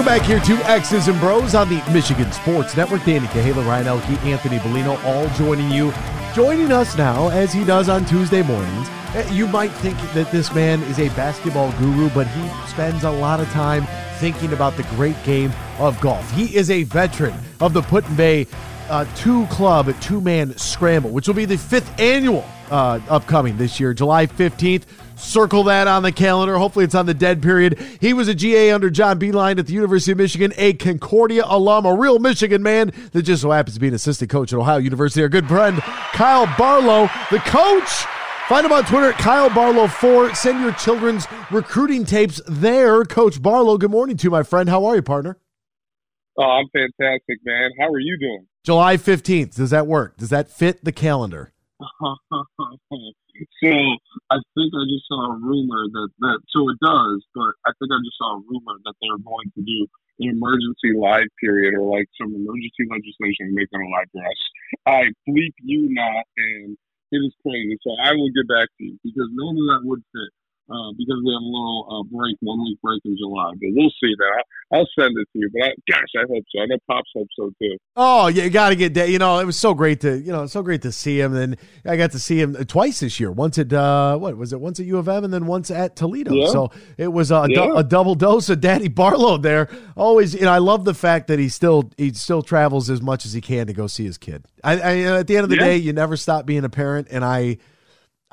Welcome back here to X's and Bros on the Michigan Sports Network. Danny Cahala, Ryan Elke, Anthony Bellino, all joining you. Joining us now, as he does on Tuesday mornings. Eh, You might think that this man is a basketball guru, but he spends a lot of time thinking about the great game of golf. He is a veteran of the Put Bay uh, two club two man scramble, which will be the fifth annual uh, upcoming this year, July 15th. Circle that on the calendar. Hopefully, it's on the dead period. He was a GA under John Beilein at the University of Michigan, a Concordia alum, a real Michigan man that just so happens to be an assistant coach at Ohio University. Our good friend, Kyle Barlow, the coach. Find him on Twitter at Kyle Barlow4. Send your children's recruiting tapes there. Coach Barlow, good morning to you, my friend. How are you, partner? Oh, I'm fantastic, man. How are you doing? July 15th. Does that work? Does that fit the calendar? so I think I just saw a rumor that, that so it does, but I think I just saw a rumor that they're going to do an emergency live period or like some emergency legislation make a live dress. I bleep you not, and it is crazy. So I will get back to you because normally that would fit. Uh, because we have a little uh, break, one week break in July, but we'll see that. I'll send it to you. But I, gosh, I hope so. I know Pops hopes so too. Oh, yeah, you got to get that. You know, it was so great to you know, so great to see him. And I got to see him twice this year. Once at uh, what was it? Once at U of M, and then once at Toledo. Yeah. So it was a, Yeah. du- a double dose of Daddy Barlow there. Always, you know, I love the fact that he still he still travels as much as he can to go see his kid. I, I at the end of the Yeah. day, you never stop being a parent, and I.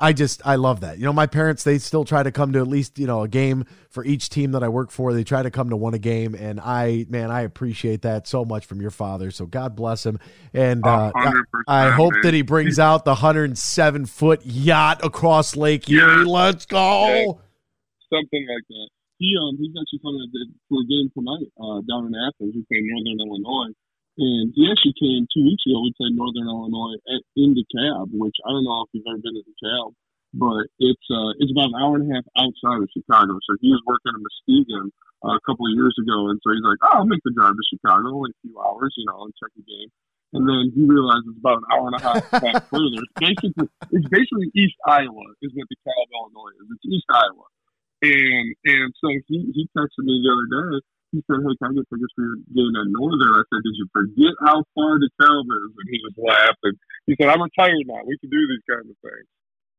I just I love that. You know, my parents they still try to come to at least, you know, a game for each team that I work for. They try to come to one a game and I man, I appreciate that so much from your father. So God bless him. And uh, I, I hope man. that he brings out the 107 foot yacht across Lake Erie. Yeah. Let's go. something like that. He um he's actually coming to the- to a game tonight uh, down in Athens. We play Northern Illinois, and he actually came two weeks ago. We played Northern Illinois at, in DeKalb, which I don't know if you've ever been to DeKalb, but it's uh it's about an hour and a half outside of Chicago. So he was working in Muskegon uh, a couple of years ago, and so he's like, oh, I'll make the drive to Chicago, in a few hours, you know, and check the game. And then he realized it's about an hour and a half back further. It's basically it's basically East Iowa is what DeKalb, Illinois is. It's East Iowa. And and so he, he texted me the other day. He said, Hey, can I get tickets for your game at Northern? I said, Did you forget how far DeKalb is? And he was laughing. He said, I'm retired now. We can do these kind of things.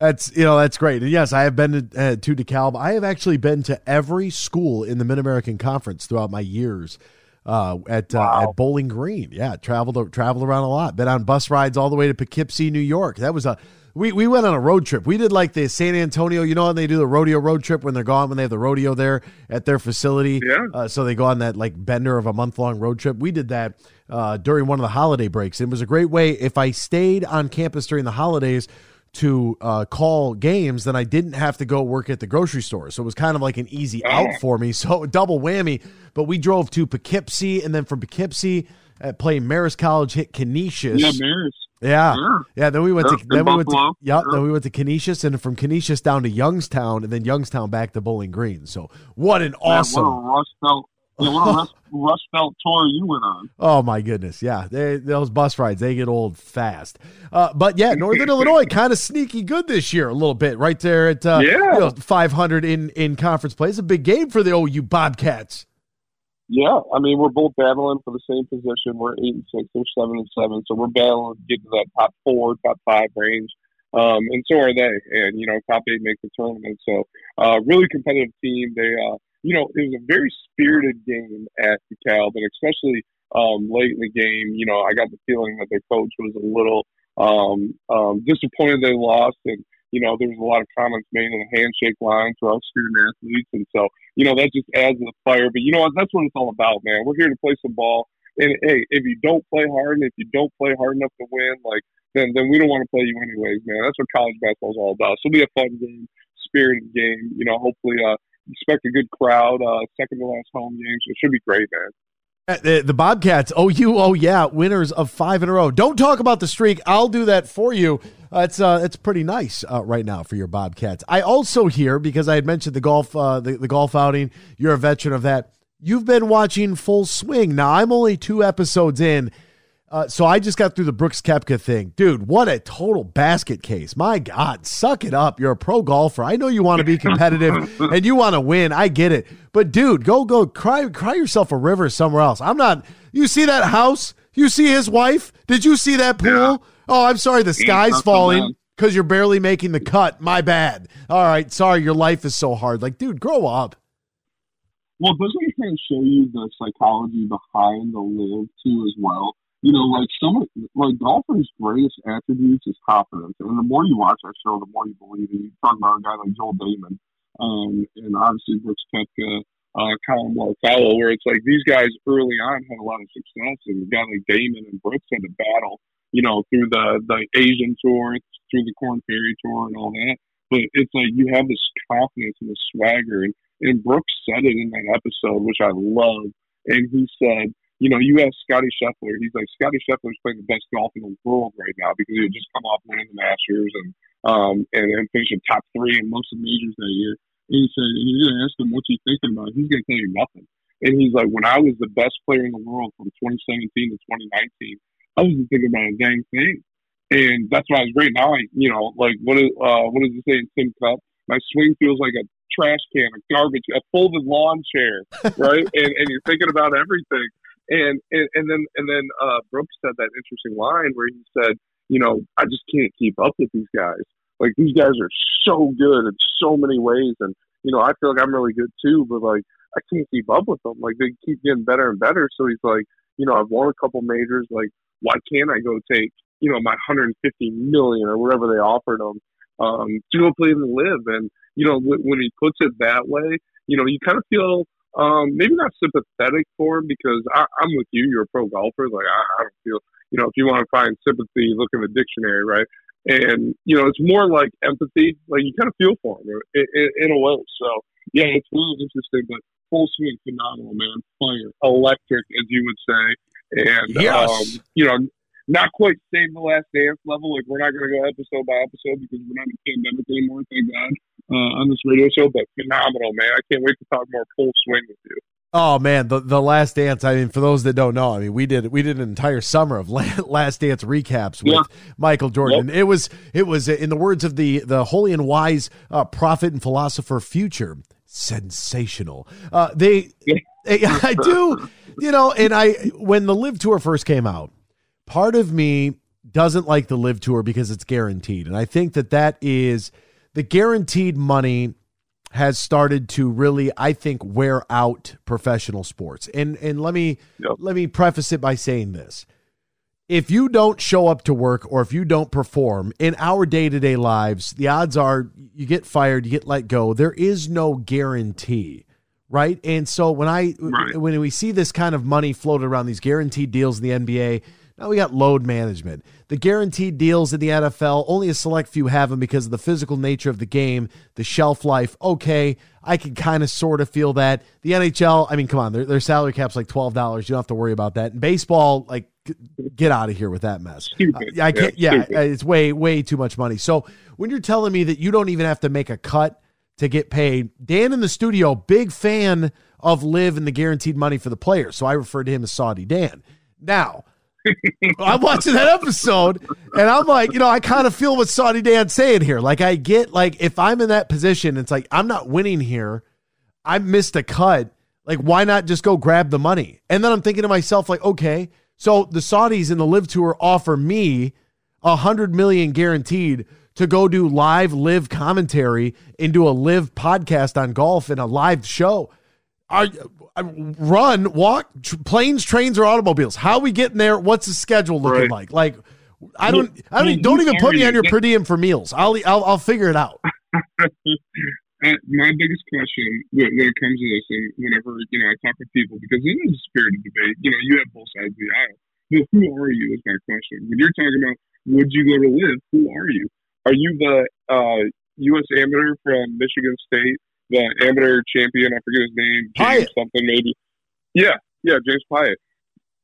That's you know that's great. And yes, I have been to, uh, to DeKalb. I have actually been to every school in the Mid American Conference throughout my years uh, at uh, at Bowling Green. Yeah, traveled traveled around a lot. Been on bus rides all the way to Poughkeepsie, New York. That was a we we went on a road trip. We did like the San Antonio. You know when they do the rodeo road trip when they're gone when they have the rodeo there at their facility. Yeah. Uh, so they go on that like bender of a month long road trip. We did that uh, during one of the holiday breaks. It was a great way. If I stayed on campus during the holidays to uh, call games, then I didn't have to go work at the grocery store. So it was kind of like an easy out Oh. for me. So double whammy. But we drove to Poughkeepsie, and then from Poughkeepsie, uh, playing Marist College, hit Canisius. Yeah, Maris. Yeah. Yeah. Yeah, then we went Yeah, to then we went to Yeah. then we went to Canisius and from Canisius down to Youngstown and then Youngstown back to Bowling Green. So what an awesome Man, what a Rust Belt, yeah, what a Rust, Rust Belt tour you went on. Oh my goodness, yeah, they, those bus rides they get old fast. Uh, but yeah, Northern Illinois kind of sneaky good this year, a little bit right there at uh, Yeah. you know, 500 in in conference play. It's a big game for the OU Bobcats. Yeah, I mean we're both battling for the same position. We're eight and six, they're seven and seven, so we're battling to get to that top four, top five range. Um, and so are they. And you know, top eight make the tournament. So uh, really competitive team. They, uh, you know, it was a very spirited game at DeKalb, and especially um, late in the game. You know, I got the feeling that their coach was a little um, um, disappointed they lost, and you know, there was a lot of comments made in the handshake line for us student athletes, and so you know, that just adds to the fire. But you know what? That's what it's all about, man. We're here to play some ball. And hey, if you don't play hard and if you don't play hard enough to win, like then then we don't want to play you anyways, man. That's what college basketball is all about. So it'll be a fun game, spirited game. You know, hopefully, uh, expect a good crowd. Uh, second to last home game, so it should be great, man. Uh, The, the Bobcats, you. oh yeah, winners of five in a row. Don't talk about the streak. I'll do that for you. Uh, it's uh, it's pretty nice uh, right now for your Bobcats. I also hear because I had mentioned the golf uh, the, the golf outing. You're a veteran of that. You've been watching Full Swing. Now I'm only two episodes in. Uh, so I just got through the Brooks Koepka thing. Dude, what a total basket case. My God, suck it up. You're a pro golfer. I know you want to be competitive and you want to win. I get it. But dude, go go cry cry yourself a river somewhere else. I'm not you see that house? You see his wife? Did you see that pool? Yeah. Oh, I'm sorry, the sky's falling because you're barely making the cut. My bad. All right, sorry, your life is so hard. Like, dude, grow up. Well, doesn't it kind of show you the psychology behind the LIV too as well? You know, like some like golfers' greatest attributes is confidence, and the more you watch our show, the more you believe it. You talk about a guy like Joel Dahmen, um, and obviously Brooks Koepka, uh, Collin Morikawa, where it's like these guys early on had a lot of success, and a guy like Dahmen and Brooks had to battle, you know, through the the Asian tour, through the Korn Ferry tour, and all that. But it's like you have this confidence and this swagger, and, and Brooks said it in that episode, which I love. And he said, you know, you ask Scotty Scheffler, he's like, Scotty Scheffler's playing the best golf in the world right now because he had just come off winning the Masters and, um, and, and finishing top three in most of the majors that year. And he said, and you're going to ask him what he's thinking about. He's going to tell you nothing. And he's like, when I was the best player in the world from 2017 to 2019, I wasn't thinking about a dang thing. And that's why it's great. Now I, you know, like what is, uh, what does it say in Tin Cup? My swing feels like a trash can, a garbage, a folded lawn chair, right? and, and you're thinking about everything. And, and and then and then uh, Brooks said that interesting line where he said, you know, I just can't keep up with these guys. Like these guys are so good in so many ways, and you know, I feel like I'm really good too, but like I can't keep up with them. Like they keep getting better and better. So he's like, you know, I've won a couple majors. Like, why can't I go take you know my 150 million or whatever they offered him um, to go play in the LIV? And you know, when he puts it that way, you know, you kind of feel um, maybe not sympathetic for him because I, am with you. You're a pro golfer. Like I, I don't feel, you know, if you want to find sympathy, look in the dictionary, right? And you know, it's more like empathy. Like you kind of feel for him in, in, in a way. So yeah, it's really interesting. But full swing, phenomenal, man. Fire, electric, as you would say. And yes. um, you know, not quite save the last dance level. Like we're not going to go episode by episode because we're not in pandemic anymore. Thank God uh, on this radio show. But phenomenal, man! I can't wait to talk more full swing with you. Oh man, the the Last Dance. I mean, for those that don't know, I mean, we did we did an entire summer of Last Dance recaps with yeah. Michael Jordan. Yep. It was it was in the words of the the holy and wise uh, prophet and philosopher Future, sensational. Uh, they, I do, you know, and I when the LIV Tour first came out, part of me doesn't like the LIV Tour because it's guaranteed, and I think that that is the guaranteed money has started to really, I think, wear out professional sports. And and let me yep. let me preface it by saying this. If you don't show up to work or if you don't perform in our day-to-day lives, the odds are you get fired, you get let go. There is no guarantee, right? And so when I right. when we see this kind of money floated around these guaranteed deals in the NBA, now we got load management. The guaranteed deals in the NFL, only a select few have them because of the physical nature of the game, the shelf life. Okay, I can kind of sort of feel that. The NHL, I mean, come on, their, their salary cap's like $12. You don't have to worry about that. And baseball, like, get out of here with that mess. Uh, I can't, yeah, yeah it's way, way too much money. So when you're telling me that you don't even have to make a cut to get paid, Dan in the studio, big fan of LIV and the guaranteed money for the players. So I refer to him as Saudi Dan. Now, I'm watching that episode and I'm like, you know, I kind of feel what Saudi Dan's saying here. Like, I get, like, if I'm in that position, it's like, I'm not winning here. I missed a cut. Like, why not just go grab the money? And then I'm thinking to myself, like, okay, so the Saudis in the LIV tour offer me a hundred million guaranteed to go do live live commentary into a live podcast on golf and a live show. Are run, walk, tr- planes, trains, or automobiles? How we getting there? What's the schedule looking right. like? Like, I don't, I don't, don't even put me on your per diem for meals. I'll, I'll, I'll figure it out. my biggest question when, when, it comes to this, and whenever you know I talk with people, because it is a spirited debate. You know, you have both sides of the aisle. But who are you? Is my question. When you're talking about would you go to LIV, Who are you? Are you the uh, U.S. amateur from Michigan State the amateur champion. I forget his name. James something maybe. Yeah, yeah, James Piot.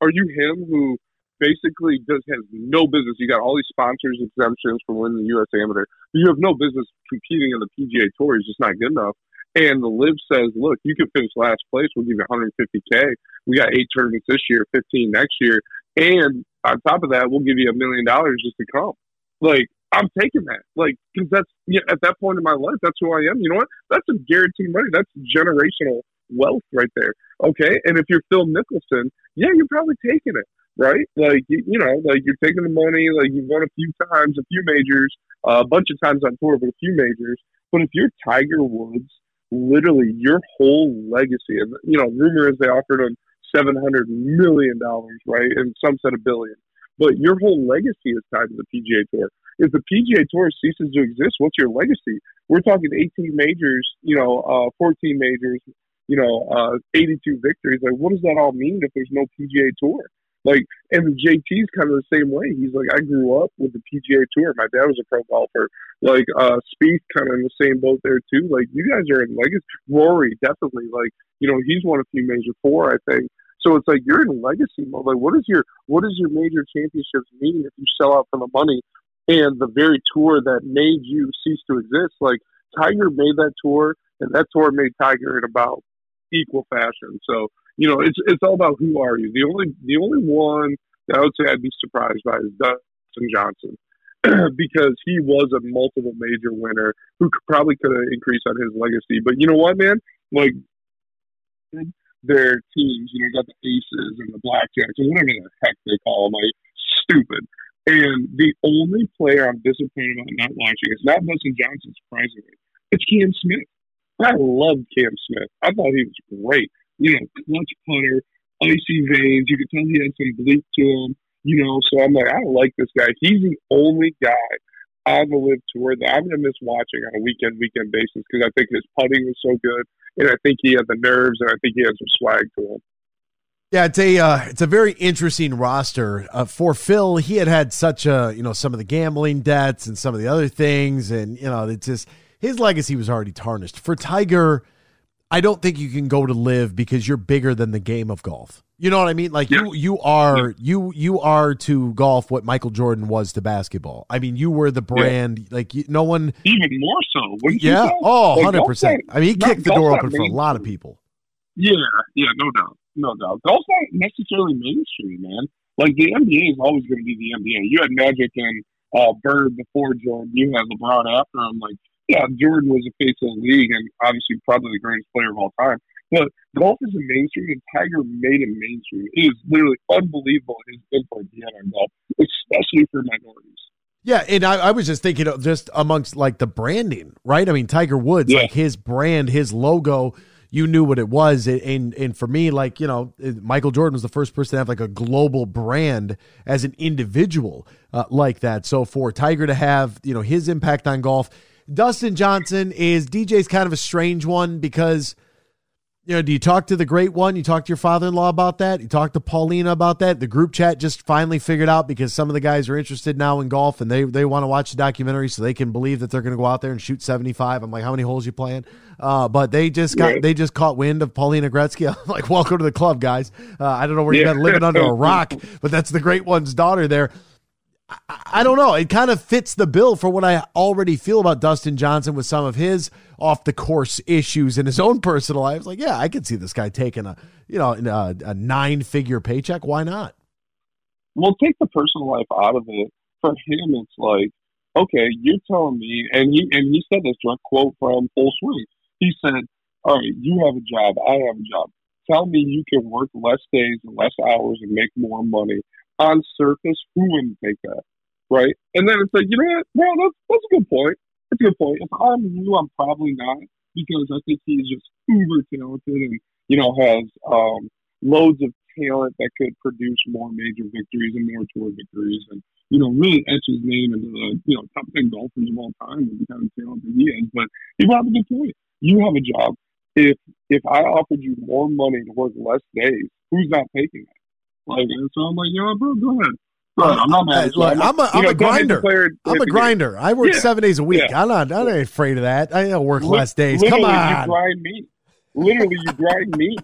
Are you him who basically does has no business? You got all these sponsors exemptions for winning the U.S. Amateur. You have no business competing in the PGA Tour. He's just not good enough. And the LIV says, look, you can finish last place. We'll give you 150k. We got eight tournaments this year, 15 next year, and on top of that, we'll give you a million dollars just to come. Like, I'm taking that. Like, because that's yeah, at that point in my life, that's who I am. You know what? That's a guaranteed money. That's generational wealth right there. Okay. And if you're Phil Mickelson, yeah, you're probably taking it, right? Like, you, you know, like you're taking the money, like you've won a few times, a few majors, uh, a bunch of times on tour, but a few majors. But if you're Tiger Woods, literally your whole legacy, and, you know, rumor is they offered him $700 million, right? And some said a billion. But your whole legacy is tied to the PGA Tour. If the PGA Tour ceases to exist, what's your legacy? We're talking 18 majors, you know, uh, 14 majors, you know, uh, 82 victories. Like, what does that all mean if there's no PGA Tour? Like, and JT's kind of the same way. He's like, I grew up with the PGA Tour. My dad was a pro golfer. Like, uh, Spieth kind of in the same boat there too. Like, you guys are in legacy. Rory definitely. Like, you know, he's won a few major four, I think. So it's like you're in legacy mode. Like, what is your what does your major championships mean if you sell out for the money and the very tour that made you cease to exist? Like, Tiger made that tour, and that tour made Tiger in about equal fashion. So you know, it's it's all about who are you. The only the only one that I would say I'd be surprised by is Dustin Johnson. because he was a multiple major winner who could, probably could have increased on his legacy. But you know what, man? Like their teams, you know, got the aces and the blackjacks and whatever the heck they call them, like stupid. And the only player I'm disappointed about not watching is not Dustin Johnson, surprisingly. It's Cam Smith. I loved Cam Smith. I thought he was great. You know, clutch putter, icy veins. You could tell he had some bleep to him. You know, so I'm like, I like this guy. He's the only guy on the LIV tour that I'm going to miss watching on a weekend weekend basis because I think his putting was so good, and I think he had the nerves, and I think he had some swag to him. Yeah, it's a uh, it's a very interesting roster uh, for Phil. He had had such a you know some of the gambling debts and some of the other things, and you know it's just his legacy was already tarnished. For Tiger, I don't think you can go to LIV because you're bigger than the game of golf. You know what I mean? Like yeah. you you are yeah. you you are to golf what Michael Jordan was to basketball. I mean, you were the brand. Yeah. Like you, no one even more so. Yeah. Oh, 100 percent. I mean, he kicked the door open for a lot of people. Yeah. Yeah. No doubt. No doubt. Golf's not necessarily mainstream, man. Like the NBA is always going to be the NBA. You had Magic and uh, Bird before Jordan. You had LeBron after him. Like yeah, Jordan was a face of the league and obviously probably the greatest player of all time. But golf is a mainstream, and Tiger made it mainstream. It is literally unbelievable his input he had on golf, especially for minorities. Yeah, and I, I, was just thinking, just amongst like the branding, right? I mean, Tiger Woods, yeah. like his brand, his logo, you knew what it was, and and for me, like you know, Michael Jordan was the first person to have like a global brand as an individual uh, like that. So for Tiger to have you know his impact on golf Dustin Johnson is DJ's kind of a strange one because you know, do you talk to the great one? You talk to your father-in-law about that? You talk to Paulina about that? The group chat just finally figured out because some of the guys are interested now in golf and they they want to watch the documentary so they can believe that they're going to go out there and shoot 75. I'm like, how many holes you playing? Uh, but they just got they just caught wind of Paulina Gretzky. I'm like, welcome to the club, guys. Uh, I don't know where yeah. you've been living under a rock, but that's the great one's daughter there. I don't know. It kind of fits the bill for what I already feel about Dustin Johnson with some of his off the course issues in his own personal life. Like, yeah, I could see this guy taking a you know a, a nine figure paycheck. Why not? Well, take the personal life out of it. For him, it's like, okay, you're telling me, and he and he said this direct quote from Full Swing. He said, "All right, you have a job, I have a job. Tell me you can work less days and less hours and make more money." On surface, who wouldn't take that, right? And then it's like, you know what? Well, that's that's a good point. That's a good point. If I'm you, I'm probably not because I think he's just uber talented and you know has um, loads of talent that could produce more major victories and more tour victories, and you know really etch his name into the you know top ten golfers of all time with the kind of talent that he is. But you have a good point. You have a job. If if I offered you more money to work less days, who's not taking that? Like, and so I'm like, yo, bro, go ahead. Uh, I'm not mad. Look, I'm a, I'm a grinder. I'm a grinder. I work yeah. seven days a week. Yeah. I'm not. I'm not afraid of that. I don't work less days. Come on. You grind me. Literally, you grind me.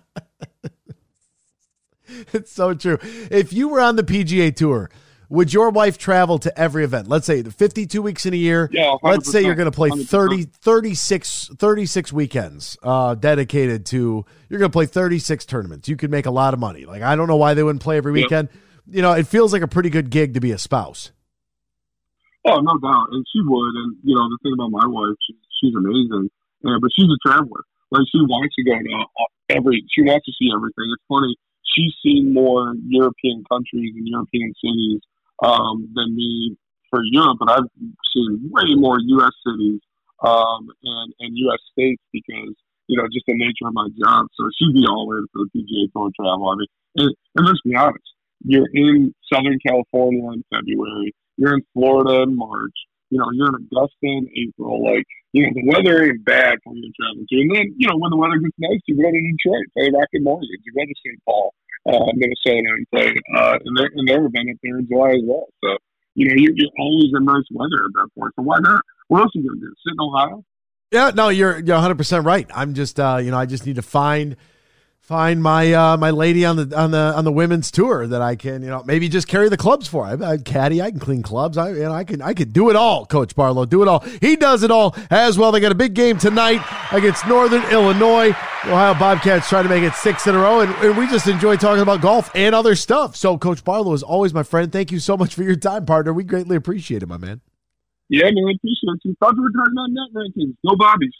it's so true. If you were on the PGA Tour, would your wife travel to every event? Let's say the 52 weeks in a year. Yeah, let's say you're going to play 30, 36, 36 weekends uh, dedicated to, you're going to play 36 tournaments. You could make a lot of money. Like, I don't know why they wouldn't play every weekend, you know, it feels like a pretty good gig to be a spouse. Oh, no doubt, and she would. And you know, the thing about my wife, she, she's amazing, yeah, but she's a traveler. Like she wants to go to uh, every, she wants to see everything. It's funny. She's seen more European countries and European cities um, than me for Europe, but I've seen way more U.S. cities um, and and U.S. states because you know just the nature of my job. So she'd be all in for the PGA Tour travel. I mean, and, and let's be honest, you're in Southern California in February, you're in Florida in March, you know, you're in Augusta in April. Like, you know, the weather ain't bad for you to travel to. And then, you know, when the weather gets nice, you go to Detroit, play Rocket Mortgage, you go to St. Paul, uh, Minnesota, and play uh, in their in their event up there in July as well. So, you know, you're, you're always in nice weather at that point. So why not? What else are you gonna do? Sit in Ohio? Yeah, no, you're you're 100 percent right. I'm just, uh, you know, I just need to find find my uh, my lady on the on the on the women's tour that I can you know maybe just carry the clubs for. I, I caddy, I can clean clubs. I you know I can I can do it all. Coach Barlow, do it all. He does it all as well. They got a big game tonight against Northern Illinois. Ohio Bobcats trying to make it six in a row, and, and we just enjoy talking about golf and other stuff. So, Coach Barlow is always my friend. Thank you so much for your time, partner. We greatly appreciate it, my man. Yeah, man, appreciate you. Talking about net rankings. Go Bobbies.